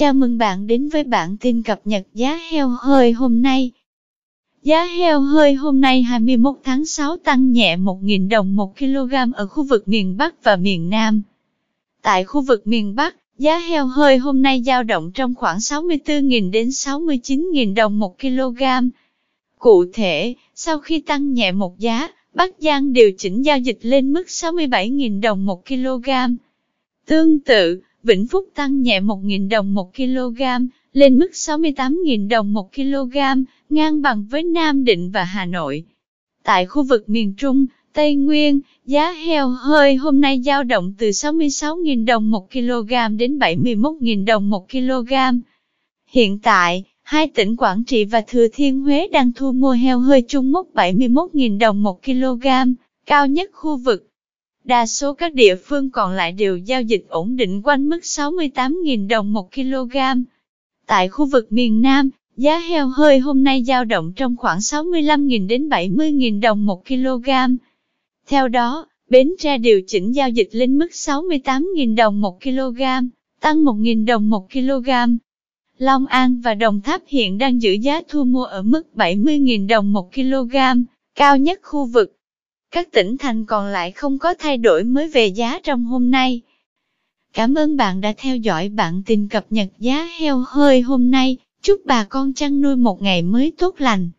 Chào mừng bạn đến với bản tin cập nhật giá heo hơi hôm nay. Giá heo hơi hôm nay 21 tháng 6 tăng nhẹ 1.000 đồng 1 kg ở khu vực miền Bắc và miền Nam. Tại khu vực miền Bắc, giá heo hơi hôm nay dao động trong khoảng 64.000 đến 69.000 đồng 1 kg. Cụ thể, sau khi tăng nhẹ một giá, Bắc Giang điều chỉnh giao dịch lên mức 67.000 đồng 1 kg. Tương tự, Vĩnh Phúc tăng nhẹ 1.000 đồng 1 kg, lên mức 68.000 đồng 1 kg, ngang bằng với Nam Định và Hà Nội. Tại khu vực miền Trung, Tây Nguyên, giá heo hơi hôm nay dao động từ 66.000 đồng 1 kg đến 71.000 đồng 1 kg. Hiện tại, hai tỉnh Quảng Trị và Thừa Thiên Huế đang thu mua heo hơi chung mốc 71.000 đồng 1 kg, cao nhất khu vực. Đa số các địa phương còn lại đều giao dịch ổn định quanh mức 68.000 đồng 1 kg. Tại khu vực miền Nam, giá heo hơi hôm nay dao động trong khoảng 65.000 đến 70.000 đồng 1 kg. Theo đó, Bến Tre điều chỉnh giao dịch lên mức 68.000 đồng 1 kg, tăng 1.000 đồng 1 kg. Long An và Đồng Tháp hiện đang giữ giá thu mua ở mức 70.000 đồng 1 kg, cao nhất khu vực. Các tỉnh thành còn lại không có thay đổi mới về giá trong hôm nay. Cảm ơn bạn đã theo dõi bản tin cập nhật giá heo hơi hôm nay. Chúc bà con chăn nuôi một ngày mới tốt lành.